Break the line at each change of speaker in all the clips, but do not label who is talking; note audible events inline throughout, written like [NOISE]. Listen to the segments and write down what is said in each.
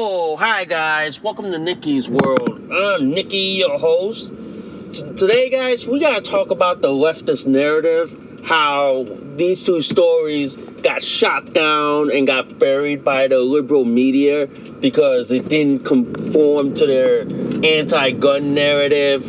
Oh, hi guys. Welcome to Nikki's World. I'm Nikki, your host. T- today, guys, we gotta talk about the leftist narrative. How these two stories got shot down and got buried by the liberal media because it didn't conform to their anti gun narrative.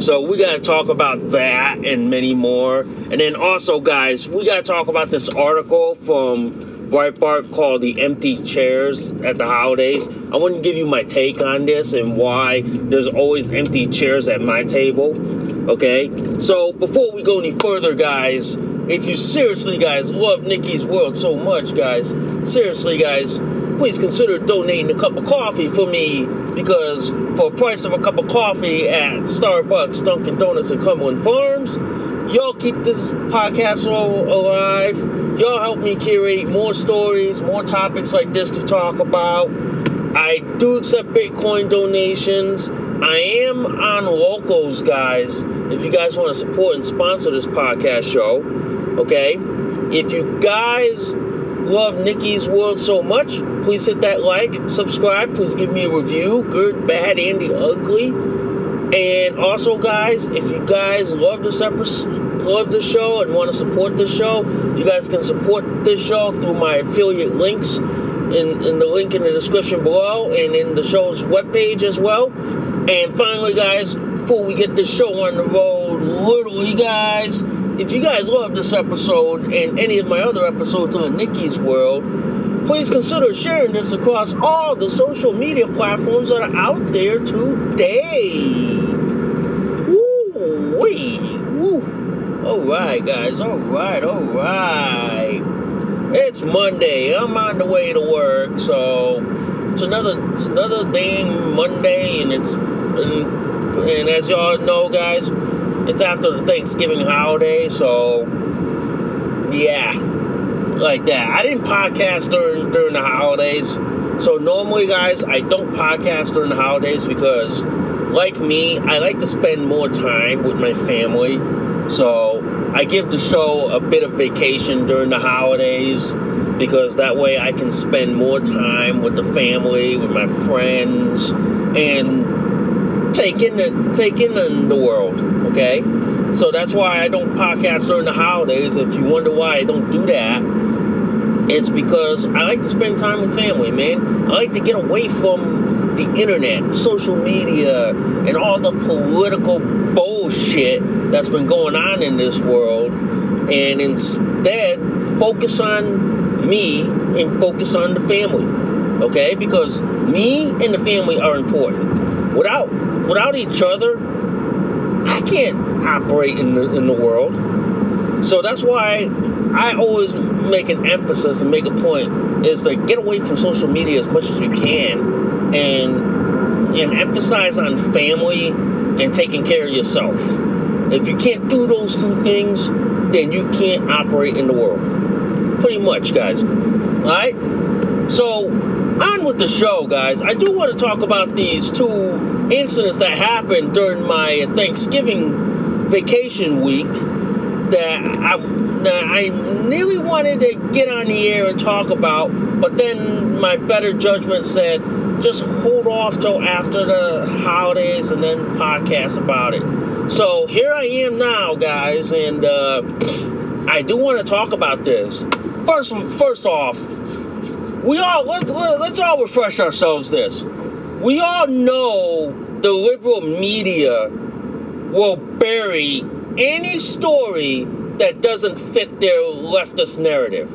So, we gotta talk about that and many more. And then also, guys, we gotta talk about this article from Breitbart called the empty chairs at the holidays. I want to give you my take on this and why there's always empty chairs at my table. Okay? So before we go any further, guys, if you seriously, guys, love Nikki's World so much, guys, seriously, guys, please consider donating a cup of coffee for me because for a price of a cup of coffee at Starbucks, Dunkin' Donuts, and Cumberland Farms, y'all keep this podcast all alive y'all help me curate more stories, more topics like this to talk about. I do accept Bitcoin donations. I am on Locals, guys. If you guys want to support and sponsor this podcast show, okay? If you guys love Nikki's World so much, please hit that like, subscribe, please give me a review, good, bad, and the ugly. And also, guys, if you guys love this episode, love the show and want to support the show, you guys can support this show through my affiliate links in, in the link in the description below and in the show's webpage as well. And finally, guys, before we get this show on the road, literally, guys, if you guys love this episode and any of my other episodes on Nikki's World, please consider sharing this across all the social media platforms that are out there today. Right, guys. All right, all right. It's Monday. I'm on the way to work, so it's another it's another dang Monday, and it's and, and as y'all know, guys, it's after the Thanksgiving holiday, so yeah, like that. I didn't podcast during during the holidays, so normally, guys, I don't podcast during the holidays because, like me, I like to spend more time with my family so I give the show a bit of vacation during the holidays because that way I can spend more time with the family, with my friends, and take in the take in the world. Okay, so that's why I don't podcast during the holidays. If you wonder why I don't do that, it's because I like to spend time with family, man. I like to get away from the internet, social media, and all the political bullshit that's been going on in this world and instead focus on me and focus on the family. Okay? Because me and the family are important. Without without each other, I can't operate in the in the world. So that's why I always make an emphasis and make a point is to get away from social media as much as you can and and emphasize on family and taking care of yourself. If you can't do those two things, then you can't operate in the world. Pretty much, guys. Alright? So, on with the show, guys. I do want to talk about these two incidents that happened during my Thanksgiving vacation week that I, that I nearly wanted to get on the air and talk about, but then my better judgment said, just hold off till after the holidays and then podcast about it. So here I am now, guys, and uh, I do want to talk about this. First, first off, we all let's, let's all refresh ourselves. This we all know the liberal media will bury any story that doesn't fit their leftist narrative.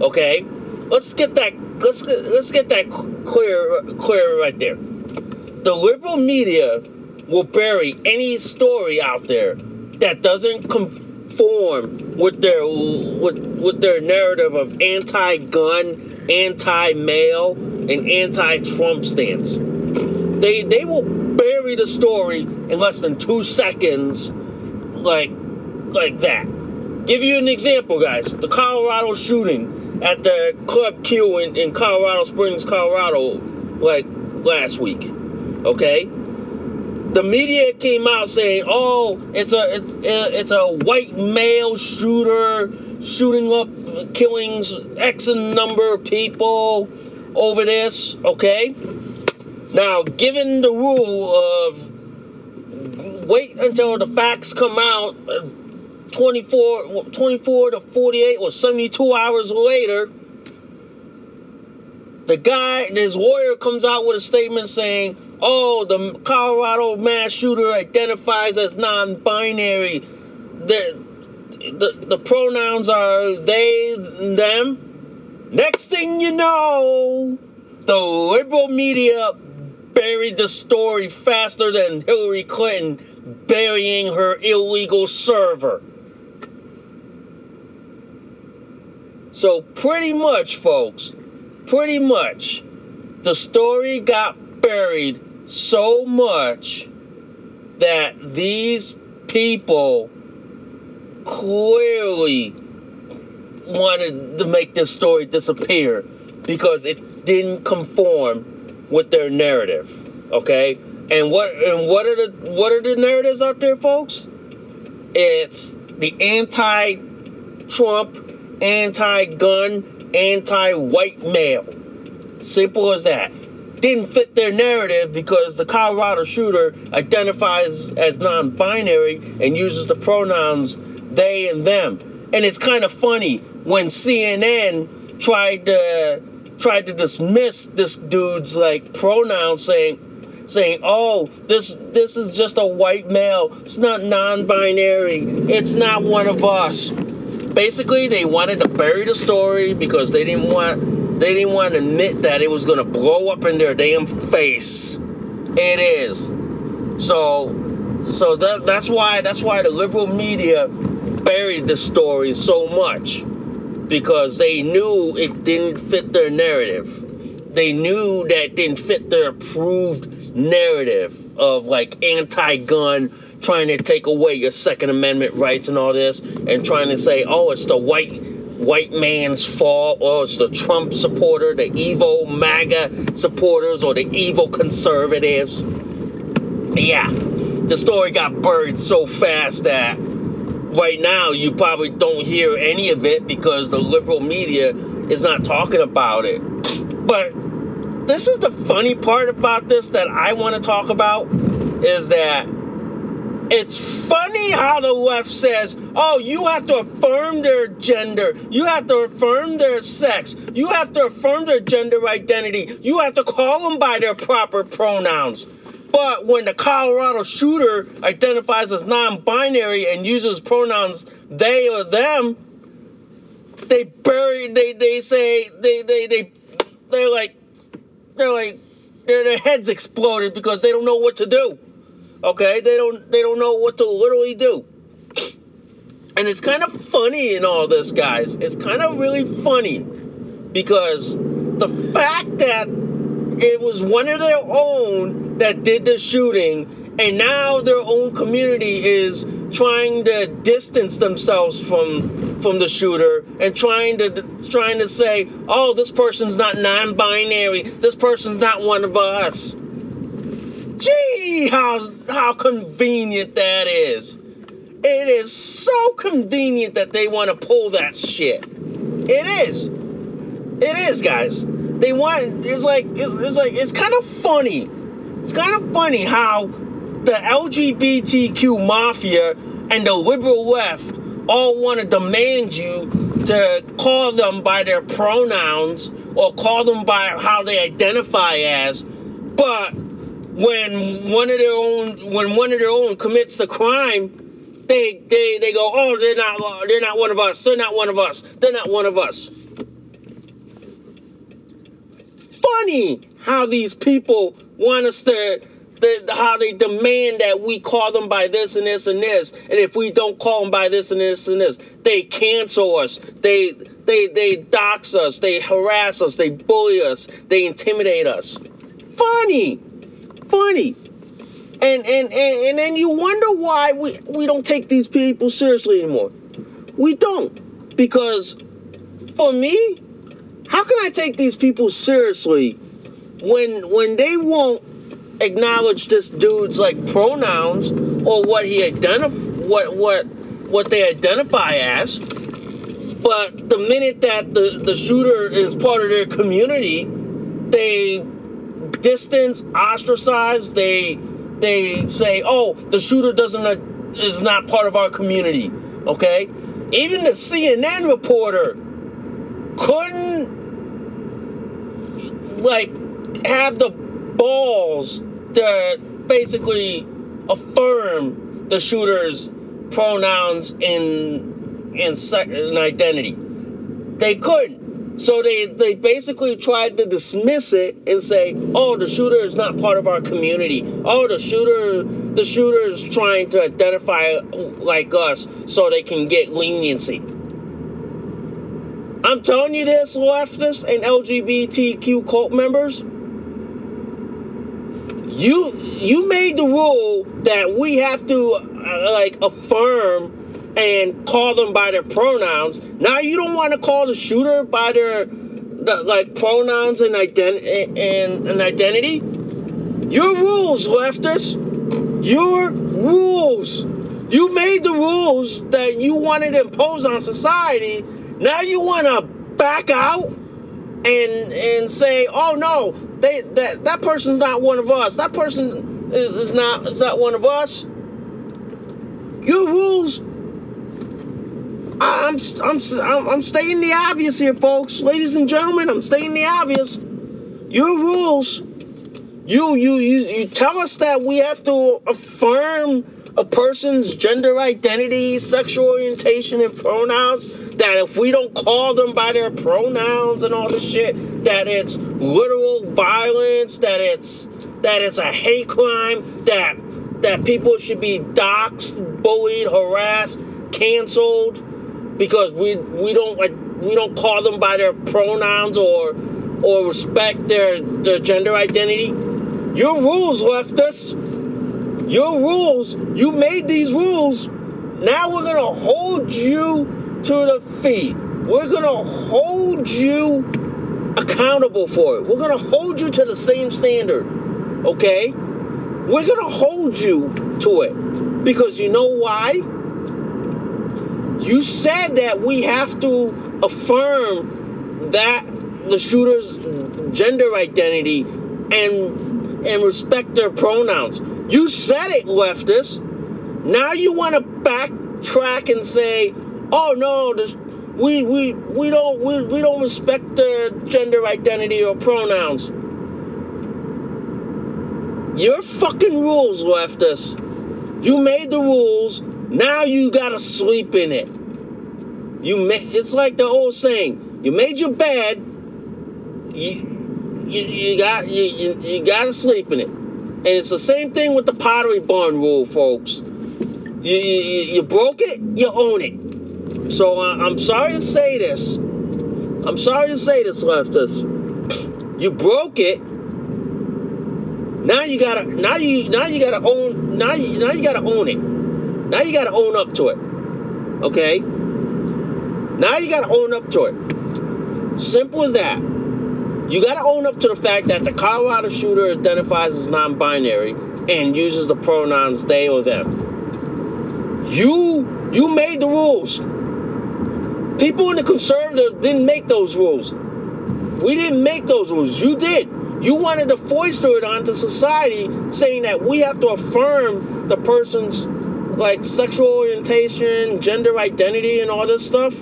Okay, let's get that let's get, let's get that clear clear right there. The liberal media will bury any story out there that doesn't conform with their with with their narrative of anti-gun, anti-male, and anti-Trump stance. They they will bury the story in less than two seconds, like like that. Give you an example, guys. The Colorado shooting at the Club Q in, in Colorado Springs, Colorado, like last week. Okay? The media came out saying, "Oh, it's a it's a, it's a white male shooter shooting up, killings X number of people over this." Okay. Now, given the rule of wait until the facts come out, 24, 24 to 48 or 72 hours later, the guy, his lawyer comes out with a statement saying, oh, the Colorado mass shooter identifies as non binary. The, the, the pronouns are they, them. Next thing you know, the liberal media buried the story faster than Hillary Clinton burying her illegal server. So, pretty much, folks, pretty much, the story got buried so much that these people clearly wanted to make this story disappear because it didn't conform with their narrative. Okay? And what and what are the what are the narratives out there, folks? It's the anti-Trump anti gun, anti white male. Simple as that. Didn't fit their narrative because the Colorado shooter identifies as non binary and uses the pronouns they and them. And it's kind of funny when CNN tried to tried to dismiss this dude's like pronouns saying saying, "Oh, this this is just a white male. It's not non-binary. It's not one of us." Basically they wanted to bury the story because they didn't want they didn't want to admit that it was going to blow up in their damn face. It is. So so that that's why that's why the liberal media buried the story so much because they knew it didn't fit their narrative. They knew that didn't fit their approved narrative of like anti-gun trying to take away your Second Amendment rights and all this, and trying to say, oh, it's the white white man's fault, or it's the Trump supporter, the evil MAGA supporters, or the evil conservatives. Yeah, the story got buried so fast that right now you probably don't hear any of it because the liberal media is not talking about it. But this is the funny part about this that I want to talk about is that it's funny how the left says, oh, you have to affirm their gender. You have to affirm their sex. You have to affirm their gender identity. You have to call them by their proper pronouns. But when the Colorado shooter identifies as non binary and uses pronouns they or them, they bury, they, they say, they, they, they, they're like, they're like, their, their heads exploded because they don't know what to do. Okay, they don't they don't know what to literally do. And it's kind of funny in all this, guys. It's kind of really funny because the fact that it was one of their own that did the shooting, and now their own community is trying to distance themselves from from the shooter and trying to trying to say, "Oh, this person's not non-binary. This person's not one of us." Gee, how how convenient that is. It is so convenient that they want to pull that shit. It is. It is, guys. They want. It's like it's, it's like it's kind of funny. It's kind of funny how the LGBTQ mafia and the liberal left all want to demand you to call them by their pronouns or call them by how they identify as. But when one of their own when one of their own commits a crime, they they they go, oh, they're not they're not one of us. They're not one of us. They're not one of us. Funny how these people want us to the, how they demand that we call them by this and this and this, and if we don't call them by this and this and this, they cancel us. They they they dox us. They harass us. They bully us. They intimidate us. Funny, funny, and and and, and then you wonder why we we don't take these people seriously anymore. We don't because for me, how can I take these people seriously when when they won't acknowledge this dude's like pronouns or what he identif what what what they identify as. But the minute that the, the shooter is part of their community, they distance, ostracize, they they say, "Oh, the shooter doesn't uh, is not part of our community." Okay? Even the CNN reporter couldn't like have the balls to basically affirm the shooter's pronouns in in, in identity. They couldn't. So they, they basically tried to dismiss it and say, oh, the shooter is not part of our community. Oh, the shooter the shooter is trying to identify like us so they can get leniency. I'm telling you this, leftists and LGBTQ cult members, you you made the rule that we have to uh, like affirm and call them by their pronouns. Now you don't want to call the shooter by their the, like pronouns and identity and, identity. Your rules, leftists. Your rules. You made the rules that you wanted to impose on society. Now you want to back out and and say, "Oh no, they that that person's not one of us. That person is not is not one of us. Your rules. I'm I'm I'm, I'm stating the obvious here, folks, ladies and gentlemen. I'm stating the obvious. Your rules. You you you you tell us that we have to affirm a person's gender identity, sexual orientation, and pronouns. That if we don't call them by their pronouns and all this shit, that it's literal violence, that it's that it's a hate crime, that that people should be doxxed, bullied, harassed, canceled because we we don't like we don't call them by their pronouns or or respect their their gender identity. Your rules left us. Your rules. You made these rules. Now we're gonna hold you to the feet. We're gonna hold you accountable for it. We're to hold you to the same standard. Okay? We're to hold you to it. Because you know why? You said that we have to affirm that the shooter's gender identity and and respect their pronouns. You said it, leftists. Now you want to backtrack and say, "Oh no, this we we we don't we, we don't respect their gender identity or pronouns. Your fucking rules leftists. You made the rules. Now you gotta sleep in it. You made it's like the old saying. You made your bed. You you, you got you, you, you gotta sleep in it. And it's the same thing with the pottery barn rule, folks. You, you, you broke it, you own it. So uh, I'm sorry to say this. I'm sorry to say this, leftists. You broke it. Now you gotta. Now you. Now you gotta own. Now you. Now you gotta own it. Now you got to own up to it. Okay? Now you got to own up to it. Simple as that. You got to own up to the fact that the Colorado shooter identifies as non binary and uses the pronouns they or them. You you made the rules. People in the conservative didn't make those rules. We didn't make those rules. You did. You wanted to foist it onto society, saying that we have to affirm the person's like sexual orientation, gender identity, and all this stuff.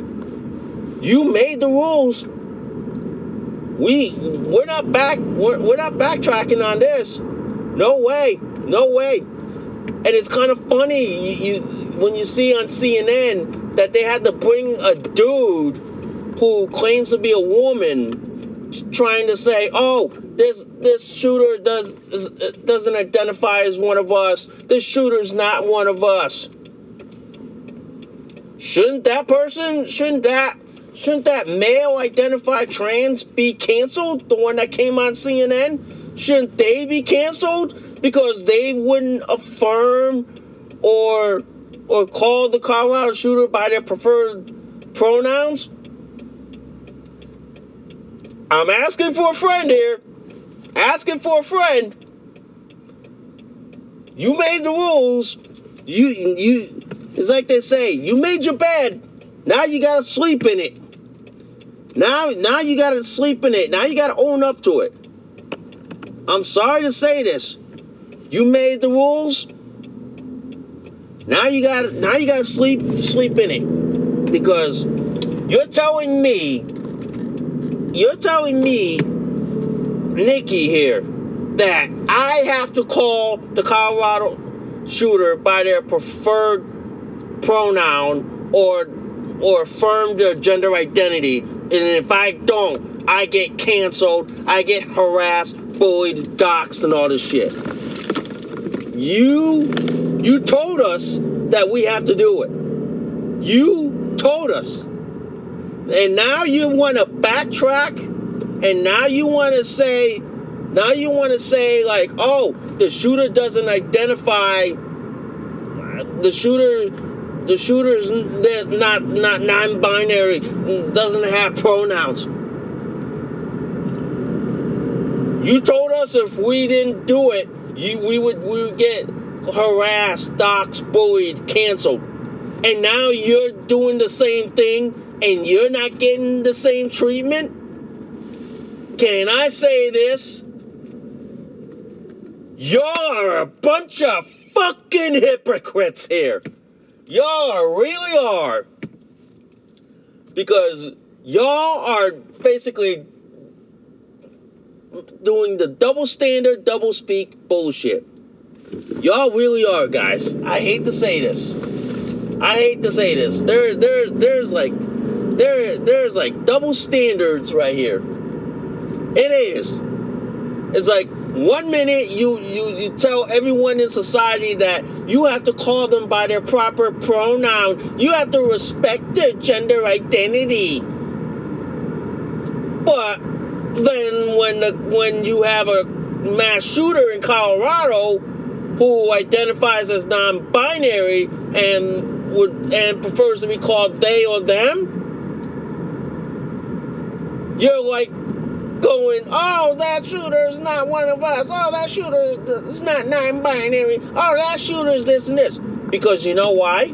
You made the rules. We we're not back. We're, we're not backtracking on this. No way. No way. And it's kind of funny you, you when you see on CNN that they had to bring a dude who claims to be a woman trying to say, "Oh, this this shooter does doesn't identify as one of us. This shooter's not one of us." Shouldn't that person, shouldn't that shouldn't that male identified trans be canceled? The one that came on CNN? Shouldn't they be canceled because they wouldn't affirm or or call the Colorado shooter by their preferred pronouns? I'm asking for a friend here. Asking for a friend. You made the rules. You you it's like they say, you made your bed. Now you gotta sleep in it. Now now you gotta sleep in it. Now you gotta own up to it. I'm sorry to say this. You made the rules. Now you got now you got to sleep sleep in it because you're telling me you're telling me Nikki here that I have to call the Colorado shooter by their preferred pronoun or or affirm their gender identity and if I don't I get canceled I get harassed bullied doxxed and all this shit you you told us that we have to do it. You told us. And now you want to backtrack and now you want to say now you want to say like, "Oh, the shooter doesn't identify the shooter the shooter's not not non-binary, doesn't have pronouns." You told us if we didn't do it, you, we would we would get harassed, doxxed, bullied, canceled. And now you're doing the same thing and you're not getting the same treatment? Can I say this? Y'all are a bunch of fucking hypocrites here. Y'all really are. Because y'all are basically doing the double standard, double speak bullshit. Y'all really are, guys. I hate to say this. I hate to say this. There, there, there's like, there, there's like double standards right here. It is. It's like one minute you you you tell everyone in society that you have to call them by their proper pronoun. You have to respect their gender identity. But then when the when you have a mass shooter in Colorado who identifies as non-binary and would and prefers to be called they or them, you're like going, oh, that shooter is not one of us. Oh, that shooter is not non-binary. Oh, that shooter is this and this. Because you know why?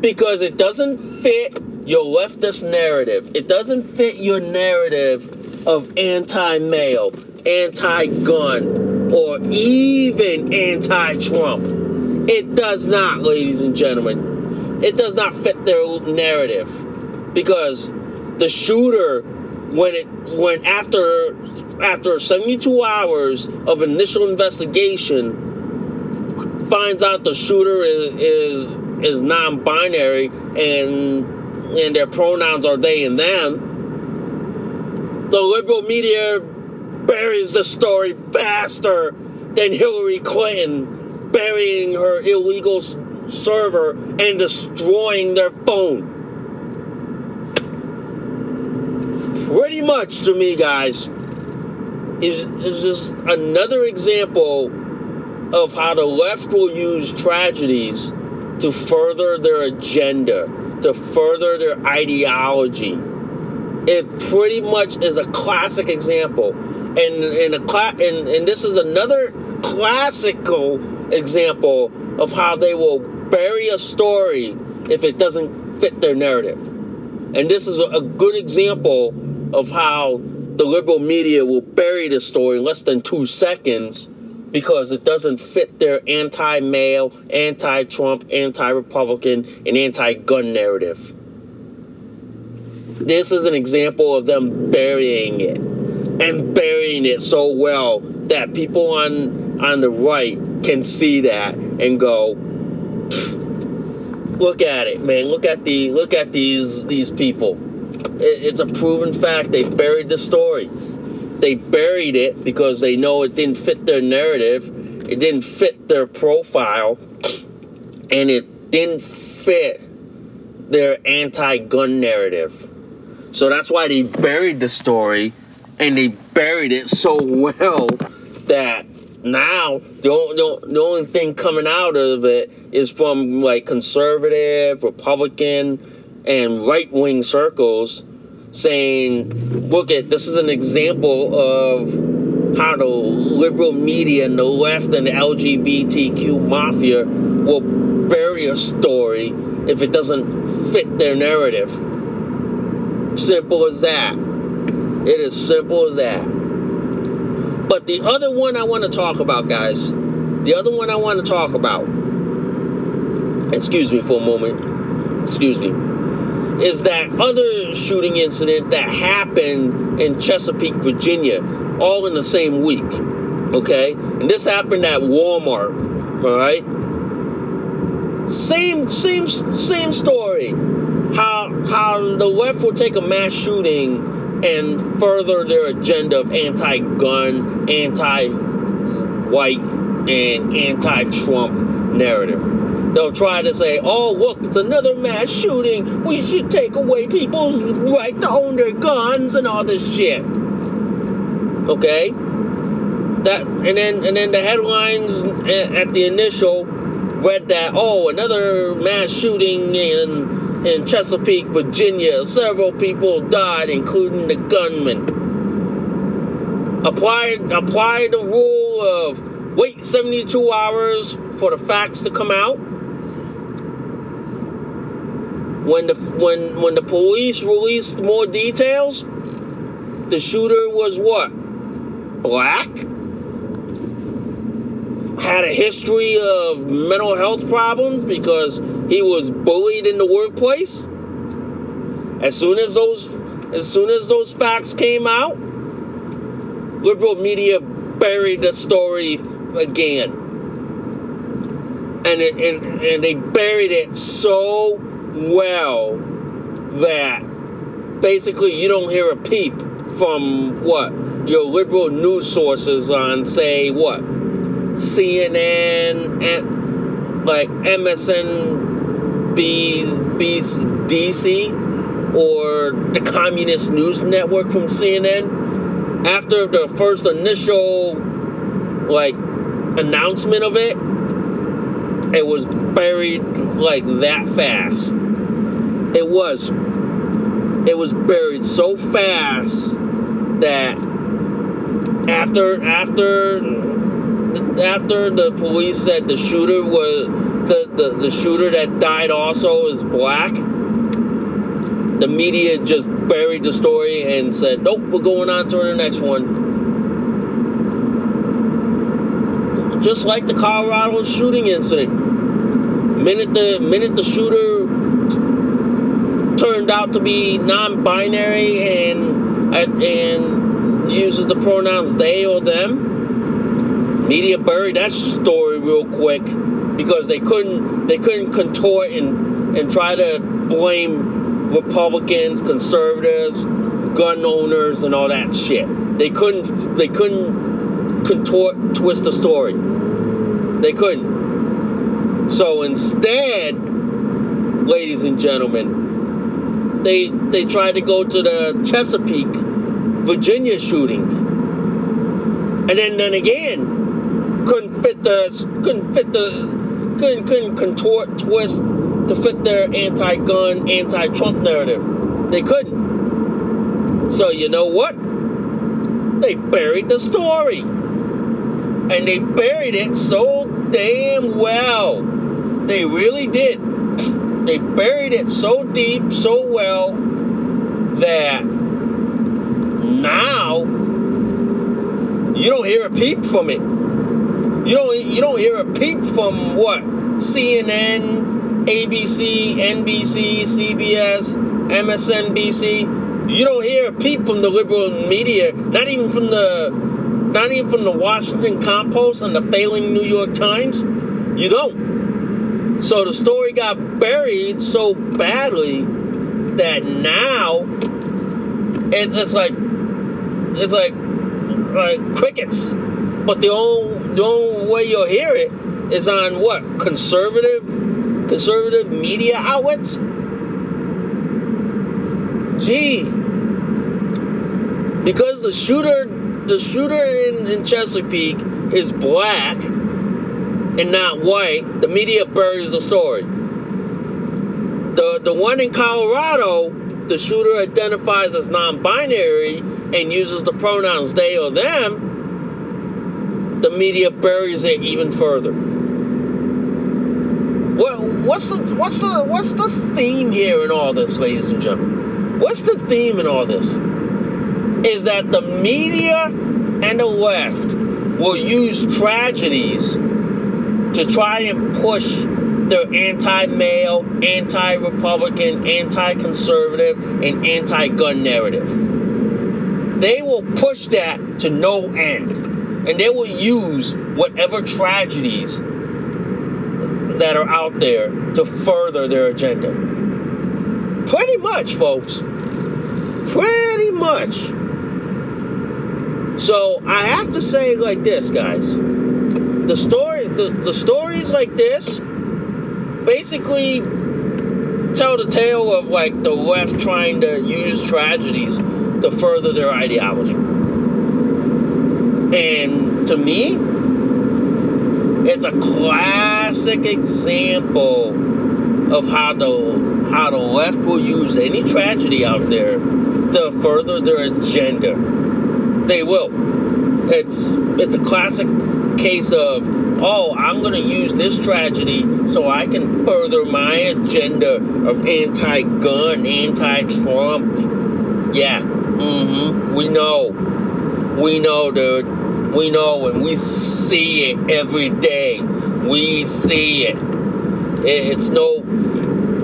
Because it doesn't fit your leftist narrative. It doesn't fit your narrative of anti-male, anti-gun, or even anti Trump. It does not, ladies and gentlemen. It does not fit their narrative. Because the shooter, when it when after after 72 hours of initial investigation finds out the shooter is is, is non-binary and and their pronouns are they and them the liberal media buries the story faster than Hillary Clinton burying her illegal server and destroying their phone. Pretty much to me, guys, is, is just another example of how the left will use tragedies to further their agenda, to further their ideology. It pretty much is a classic example. And and a cla- and, and this is another classical example of how they will bury a story if it doesn't fit their narrative. And this is a good example of how the liberal media will bury the story in less than two seconds because it doesn't fit their anti male, anti Trump, anti Republican, and anti gun narrative. This is an example of them burying it and burying it so well that people on on the right can see that and go look at it man look at the look at these these people it, it's a proven fact. They buried the story. They buried it because they know it didn't fit their narrative it didn't fit their profile and it didn't fit their anti-gun narrative. So that's why they buried the story and they buried it so well that now the only, the only thing coming out of it is from like conservative, Republican, and right wing circles saying, look at this is an example of how the liberal media and the left and the LGBTQ mafia will bury a story if it doesn't fit their narrative. Simple as that. It is simple as that. But the other one I want to talk about, guys, the other one I want to talk about, excuse me for a moment, excuse me, is that other shooting incident that happened in Chesapeake, Virginia, all in the same week. Okay? And this happened at Walmart. All right? Same same same story. How how the left will take a mass shooting and further their agenda of anti-gun, anti-white, and anti-Trump narrative. They'll try to say, "Oh, look, it's another mass shooting. We should take away people's right to own their guns and all this shit." Okay? That and then and then the headlines eh, at the initial read that, "Oh, another mass shooting in in Chesapeake, Virginia. Several people died, including the gunman. Apply, apply the rule of wait 72 hours for the facts to come out. When the when when the police released more details, the shooter was what? Black? Had a history of mental health problems because he was bullied in the workplace. As soon as those as soon as those facts came out, liberal media buried the story again. And, it, and, and they buried it so well that basically you don't hear a peep from what? Your liberal news sources on say what? CNN and like MSN B, B, DC or the Communist News Network from CNN after the first initial like announcement of it it was buried like that fast. It was it was buried so fast that after after after the police said the shooter was the, the, the shooter that died also is black the media just buried the story and said nope we're going on to the next one. Just like the colorado shooting incident minute the minute the shooter turned out to be non-binary and and uses the pronouns they or them media buried that story real quick because they couldn't they couldn't contort and and try to blame Republicans, conservatives, gun owners, and all that shit. They couldn't they couldn't contort twist the story. They couldn't. So instead, ladies and gentlemen, they they tried to go to the Chesapeake, Virginia shooting, and then then again couldn't fit the couldn't fit the couldn't, couldn't contort, twist to fit their anti-gun, anti-Trump narrative. They couldn't. So you know what? They buried the story. And they buried it so damn well. They really did. They buried it so deep, so well, that now you don't hear a peep from it. You don't you don't hear a peep from what? CNN, ABC, NBC, CBS, MSNBC. You don't hear a peep from the liberal media, not even from the not even from the Washington Compost and the failing New York Times. You don't. So the story got buried so badly that now it's, it's like it's like like crickets. But the only, the only way you'll hear it is on what? Conservative conservative media outlets? Gee. Because the shooter the shooter in, in Chesapeake is black and not white, the media buries the story. The the one in Colorado, the shooter identifies as non-binary and uses the pronouns they or them the media buries it even further. Well, what's the what's the what's the theme here in all this, ladies and gentlemen? What's the theme in all this? Is that the media and the left will use tragedies to try and push their anti-male, anti-Republican, anti-conservative, and anti-gun narrative. They will push that to no end and they will use whatever tragedies that are out there to further their agenda. Pretty much, folks. Pretty much. So I have to say like this, guys. The story the, the stories like this basically tell the tale of like the left trying to use tragedies to further their ideology. And to me, it's a classic example of how the how the left will use any tragedy out there to further their agenda. They will. It's it's a classic case of oh, I'm going to use this tragedy so I can further my agenda of anti-gun, anti-Trump. Yeah, mm-hmm. We know. We know, dude. We know and we see it every day. We see it. It's no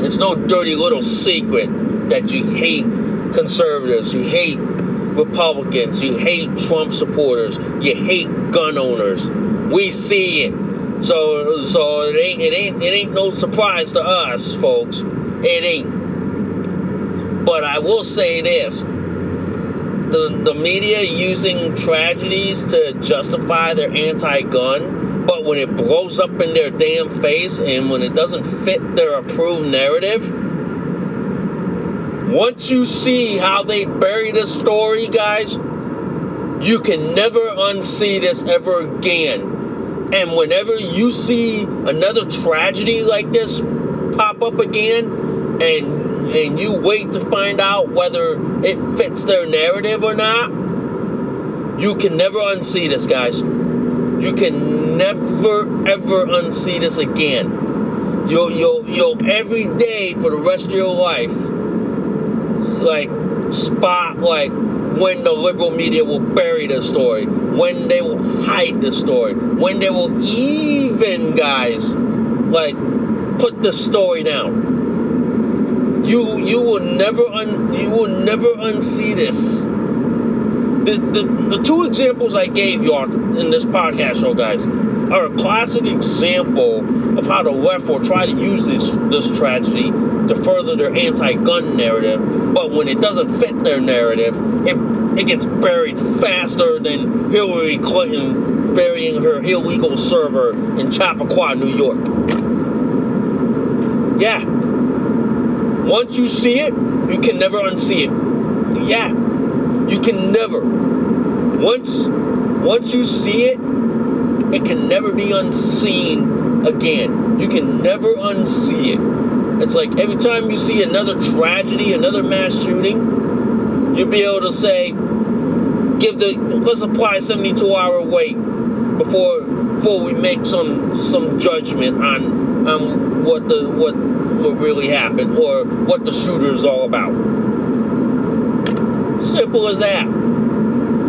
it's no dirty little secret that you hate conservatives, you hate Republicans, you hate Trump supporters, you hate gun owners. We see it. So so it ain't it ain't it ain't no surprise to us, folks. It ain't. But I will say this the, the media using tragedies to justify their anti-gun, but when it blows up in their damn face and when it doesn't fit their approved narrative, once you see how they bury the story, guys, you can never unsee this ever again. And whenever you see another tragedy like this pop up again, and and you wait to find out whether it fits their narrative or not, you can never unsee this, guys. You can never ever unsee this again. You'll you'll you'll every day for the rest of your life like spot like when the liberal media will bury the story, when they will hide the story, when they will even guys like put the story down you you will never un, you will never unsee this. The, the, the two examples I gave you in this podcast show, guys, are a classic example of how the left will try to use this this tragedy to further their anti-gun narrative, but when it doesn't fit their narrative, it it gets buried faster than Hillary Clinton burying her illegal server in Chappaqua, New York. Yeah, once you see it, you can never unsee it. Yeah, you can never. Once, once you see it, it can never be unseen again. You can never unsee it. It's like every time you see another tragedy, another mass shooting, you'll be able to say, give the let's apply 72 hour wait before before we make some some judgment on on what the what what really happened or what the shooter is all about. Simple as that.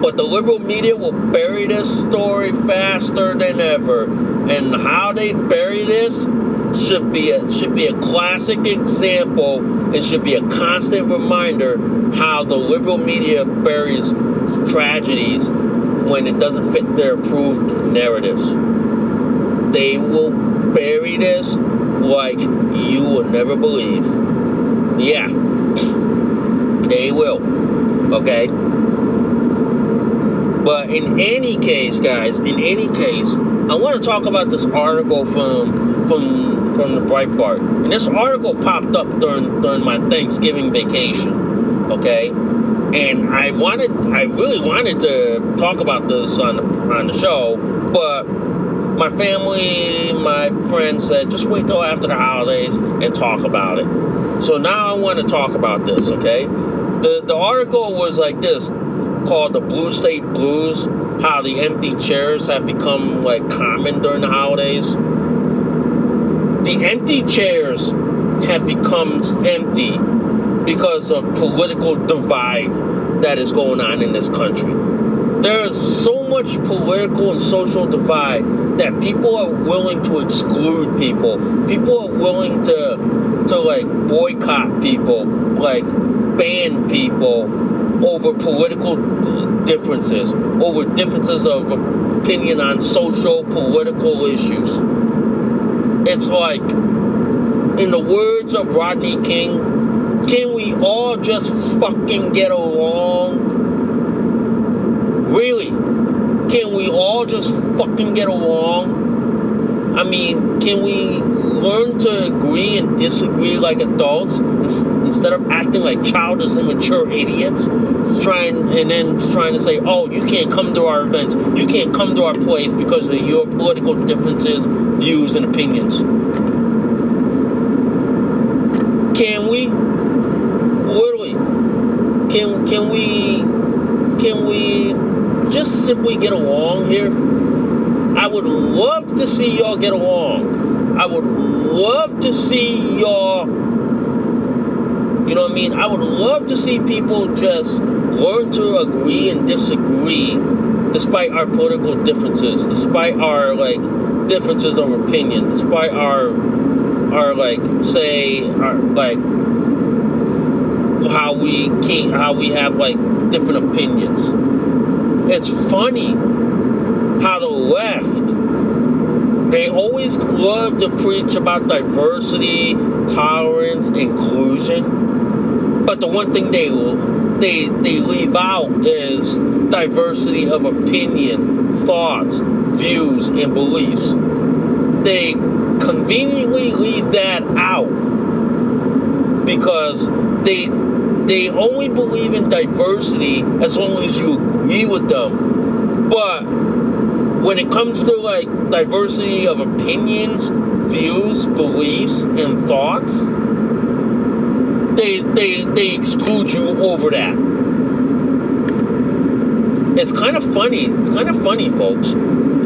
But the liberal media will bury this story faster than ever. And how they bury this should be a, should be a classic example and should be a constant reminder how the liberal media buries tragedies when it doesn't fit their approved narratives. They will bury this like you will never believe. Yeah, [CLEARS THROAT] they will. Okay? But in any case, guys, in any case, I want to talk about this article from from from the Breitbart. And this article popped up during during my Thanksgiving vacation. Okay? And I wanted I really wanted to talk about this on on the show, but my family, my friends said just wait till after the holidays and talk about it. So now I want to talk about this, okay? The the article was like this called the Blue State Blues, how the empty chairs have become like common during the holidays. The empty chairs have become empty because of political divide that is going on in this country. There is so much political and social divide that people are willing to exclude people. People are willing to to like boycott people, like ban people over political differences, over differences of opinion on social, political issues. It's like, in the words of Rodney King, can we all just fucking get along? Really? Can we all just fucking get along? I mean, can we learn to agree and disagree like adults instead of acting like childish, immature idiots? Trying and then trying to say, "Oh, you can't come to our events. You can't come to our place because of your political differences, views, and opinions." Can we? Literally, can can we? Can we just simply get along here? I would love to see y'all get along. I would love to see y'all, you know what I mean? I would love to see people just learn to agree and disagree despite our political differences, despite our like differences of opinion, despite our our like say our like how we can how we have like different opinions. It's funny how the left they always love to preach about diversity, tolerance, inclusion. But the one thing they they they leave out is diversity of opinion, thoughts, views, and beliefs. They conveniently leave that out because they they only believe in diversity as long as you agree with them. But when it comes to like diversity of opinions, views, beliefs, and thoughts, they they they exclude you over that. It's kind of funny. It's kind of funny, folks.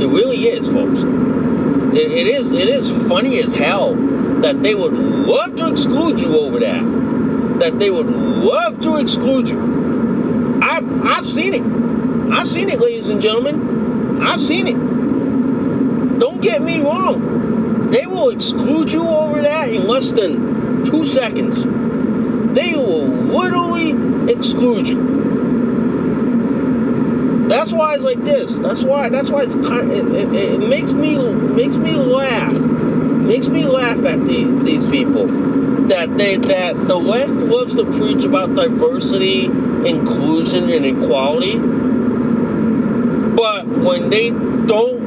It really is, folks. It, it is it is funny as hell that they would love to exclude you over that. That they would love to exclude you. I've I've seen it. I've seen it, ladies and gentlemen. I've seen it. Don't get me wrong. They will exclude you over that in less than two seconds. They will literally exclude you. That's why it's like this. That's why. That's why it's kind. It, it, it, makes me makes me laugh. Makes me laugh at the, these people that they that the left loves to preach about diversity, inclusion, and equality but when they don't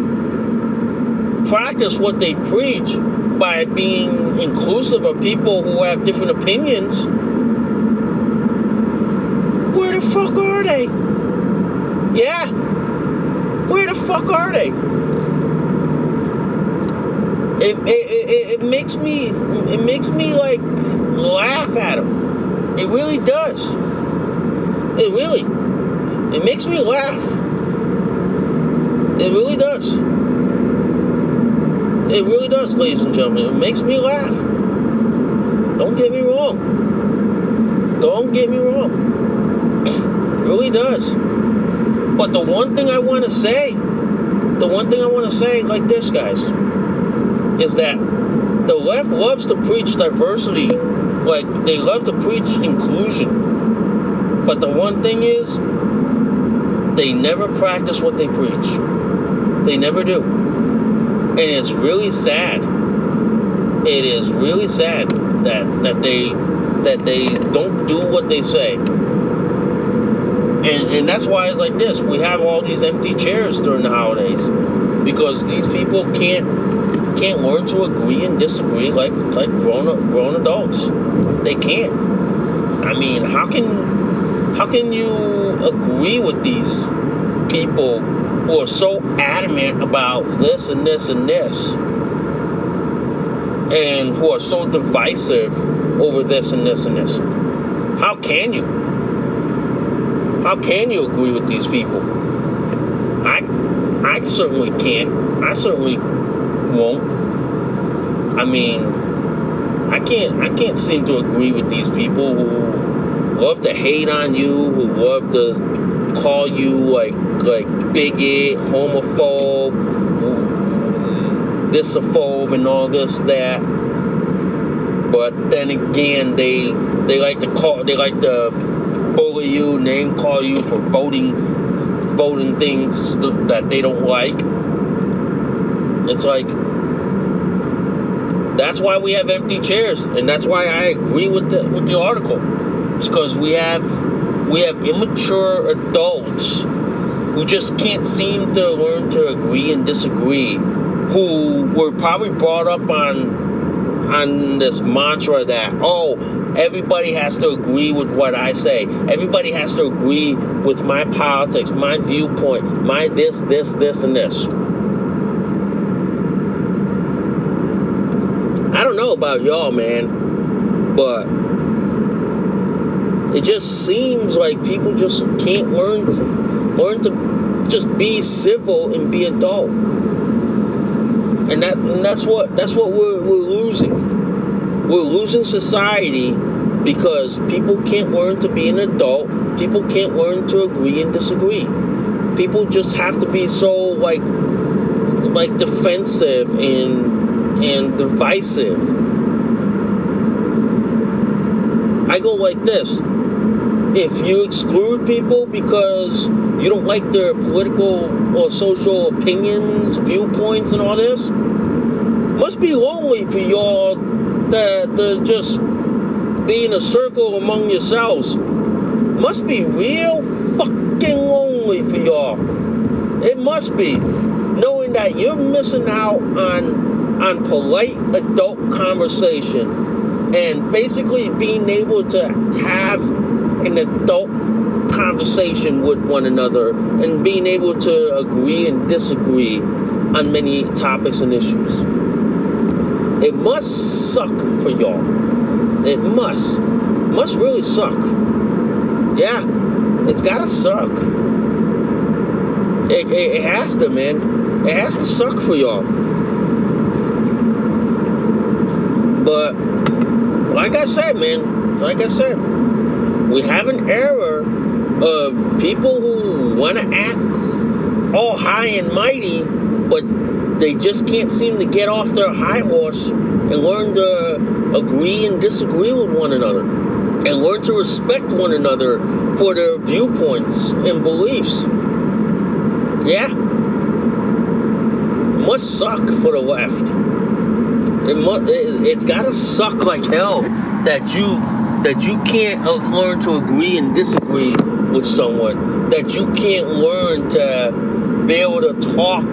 practice what they preach by being inclusive of people who have different opinions, where the fuck are they? Yeah. Where the fuck are they? it, it, it, it makes me it makes me like laugh at them. It really does. It really. It makes me laugh. It really does. It really does, ladies and gentlemen. It makes me laugh. Don't get me wrong. Don't get me wrong. It really does. But the one thing I want to say, the one thing I want to say like this, guys, is that the left loves to preach diversity. Like, they love to preach inclusion. But the one thing is, they never practice what they preach. They never do. And it's really sad. It is really sad that that they that they don't do what they say. And and that's why it's like this. We have all these empty chairs during the holidays because these people can't can't learn to agree and disagree like like grown grown adults. They can't. I mean, how can how can you agree with these people who are so adamant about this and this and this and who are so divisive over this and this and this. How can you? How can you agree with these people? I I certainly can't. I certainly won't. I mean, I can't I can't seem to agree with these people who love to hate on you, who love to call you like like bigot, homophobe, thisophobe, and all this that. But then again, they they like to call they like to bully you, name call you for voting voting things that they don't like. It's like that's why we have empty chairs, and that's why I agree with the with the article. It's because we have we have immature adults who just can't seem to learn to agree and disagree, who were probably brought up on on this mantra that oh everybody has to agree with what I say. Everybody has to agree with my politics, my viewpoint, my this, this, this, and this. I don't know about y'all, man, but it just seems like people just can't learn learn to just be civil and be adult. And that and that's what that's what we're, we're losing. We're losing society because people can't learn to be an adult. People can't learn to agree and disagree. People just have to be so like like defensive and and divisive. I go like this. If you exclude people because you don't like their political or social opinions, viewpoints, and all this, must be lonely for y'all to, to just being a circle among yourselves. Must be real fucking lonely for y'all. It must be. Knowing that you're missing out on on polite adult conversation and basically being able to have an adult conversation with one another and being able to agree and disagree on many topics and issues. It must suck for y'all. It must. Must really suck. Yeah, it's gotta suck. It, it, it has to, man. It has to suck for y'all. But, like I said, man, like I said, we have an era of people who want to act all high and mighty, but they just can't seem to get off their high horse and learn to agree and disagree with one another and learn to respect one another for their viewpoints and beliefs. Yeah. Must suck for the left. It must, it, it's got to suck like hell that you that you can't uh, learn to agree and disagree with someone, that you can't learn to be able to talk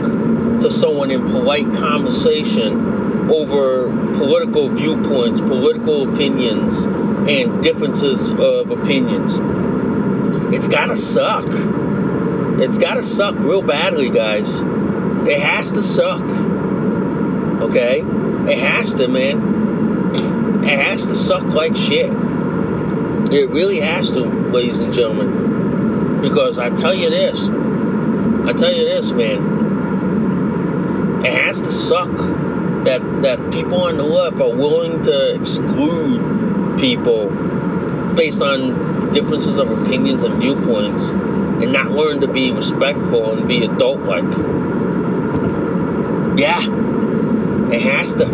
to someone in polite conversation over political viewpoints, political opinions, and differences of opinions. It's gotta suck. It's gotta suck real badly, guys. It has to suck. Okay? It has to, man. It has to suck like shit. It really has to, ladies and gentlemen. Because I tell you this, I tell you this, man. It has to suck that that people on the left are willing to exclude people based on differences of opinions and viewpoints and not learn to be respectful and be adult like. Yeah. It has to.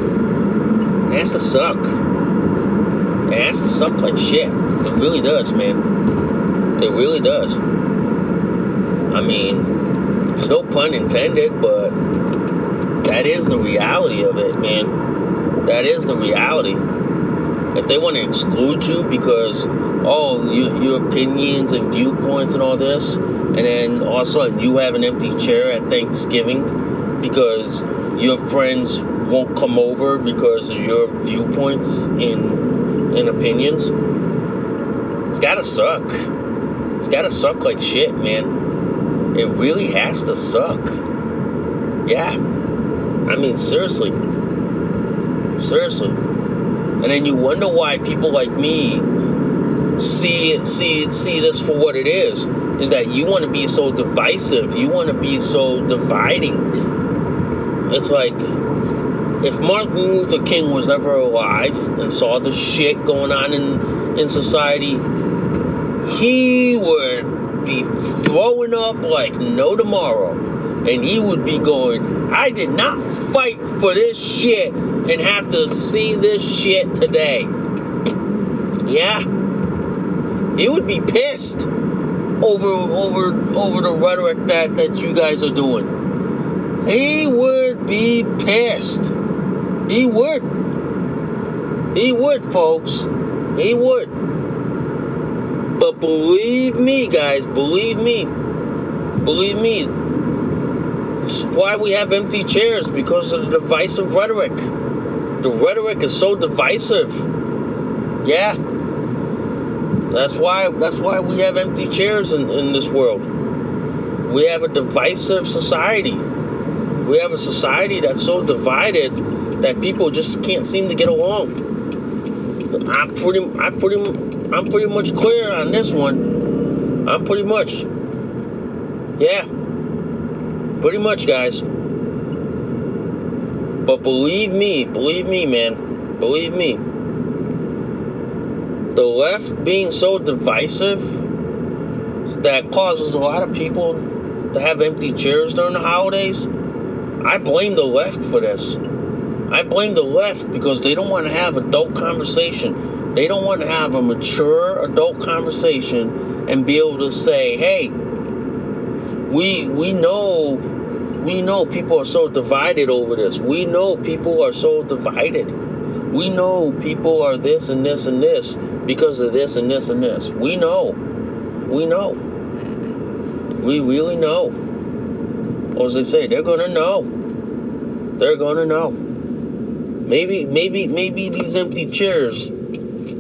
It has to suck. It has to suck like shit. It really does, man. It really does. I mean, there's no pun intended, but that is the reality of it, man. That is the reality. If they want to exclude you because, oh, you, your opinions and viewpoints and all this, and then all of a sudden you have an empty chair at Thanksgiving because your friends won't come over because of your viewpoints and, and opinions, it's gotta suck. It's gotta suck like shit, man. It really has to suck. Yeah. I mean, seriously. Seriously. And then you wonder why people like me see it, see it, see this for what it is. Is that you want to be so divisive? You want to be so dividing? It's like if Martin Luther King was ever alive and saw the shit going on in in society, he would be throwing up like no tomorrow. And he would be going, I did not for this shit and have to see this shit today. Yeah. He would be pissed over over over the rhetoric that, that you guys are doing. He would be pissed. He would. He would, folks. He would. But believe me, guys, believe me. Believe me. Why we have empty chairs because of the divisive rhetoric. The rhetoric is so divisive. Yeah. That's why that's why we have empty chairs in, in this world. We have a divisive society. We have a society that's so divided that people just can't seem to get along. I'm pretty I'm pretty I'm pretty much clear on this one. I'm pretty much yeah. Pretty much guys. But believe me, believe me, man. Believe me. The left being so divisive that causes a lot of people to have empty chairs during the holidays. I blame the left for this. I blame the left because they don't want to have adult conversation. They don't want to have a mature adult conversation and be able to say, "Hey, we we know we know people are so divided over this. We know people are so divided. We know people are this and this and this because of this and this and this. We know. We know. We really know. As they say, they're gonna know. They're gonna know. Maybe, maybe, maybe these empty chairs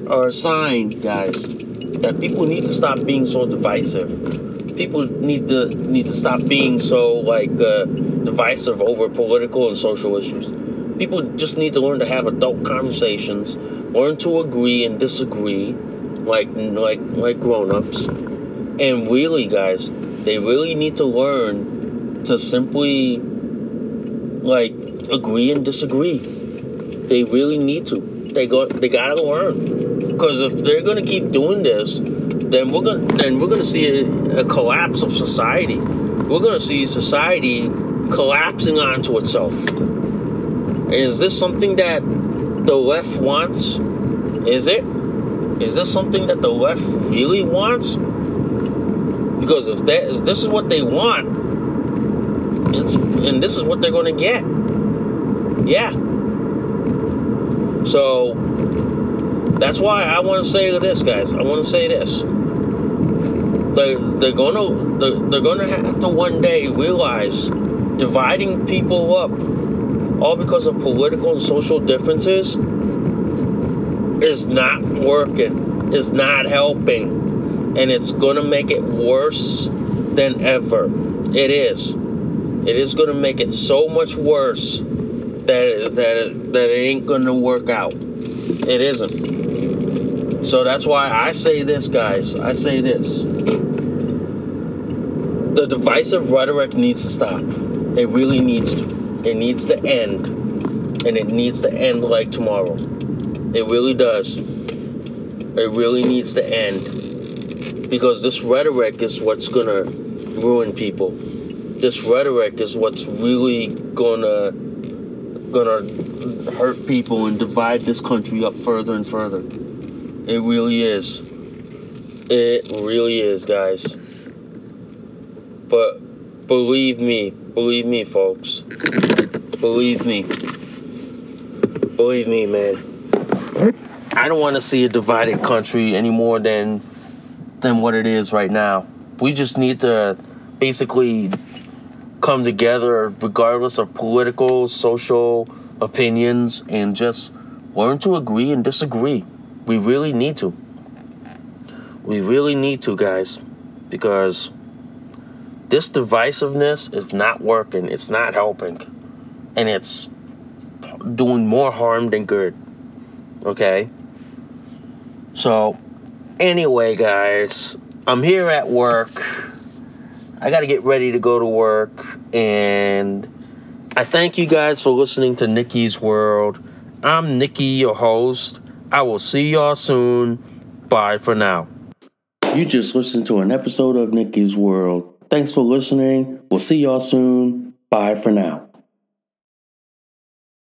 are a sign, guys, that people need to stop being so divisive. People need to need to stop being so like uh, divisive over political and social issues. People just need to learn to have adult conversations, learn to agree and disagree, like like like grown-ups. And really, guys, they really need to learn to simply like agree and disagree. They really need to. They go. They gotta learn. Because if they're gonna keep doing this, then we're gonna then we're gonna see a, a collapse of society. We're gonna see society collapsing onto itself. Is this something that the left wants? Is it? Is this something that the left really wants? Because if that if this is what they want, and this is what they're gonna get. Yeah. So that's why I want to say this, guys. I want to say this. They're, they're gonna they're, they're gonna have to one day realize dividing people up all because of political and social differences is not working. Is not helping, and it's gonna make it worse than ever. It is. It is gonna make it so much worse that that that it ain't gonna work out. It isn't. So that's why I say this, guys. I say this. The divisive rhetoric needs to stop. It really needs to. It needs to end. And it needs to end like tomorrow. It really does. It really needs to end. Because this rhetoric is what's gonna ruin people. This rhetoric is what's really gonna gonna hurt people and divide this country up further and further. It really is. It really is, guys. But believe me, believe me, folks. Believe me. Believe me, man. I don't want to see a divided country any more than than what it is right now. We just need to basically come together regardless of political, social opinions and just learn to agree and disagree. We really need to. We really need to, guys, because this divisiveness is not working. It's not helping. And it's doing more harm than good. Okay? So, anyway, guys, I'm here at work. I got to get ready to go to work. And I thank you guys for listening to Nikki's World. I'm Nikki, your host. I will see y'all soon. Bye for now. You just listened to an episode of Nikki's World. Thanks for listening. We'll see y'all soon. Bye for now.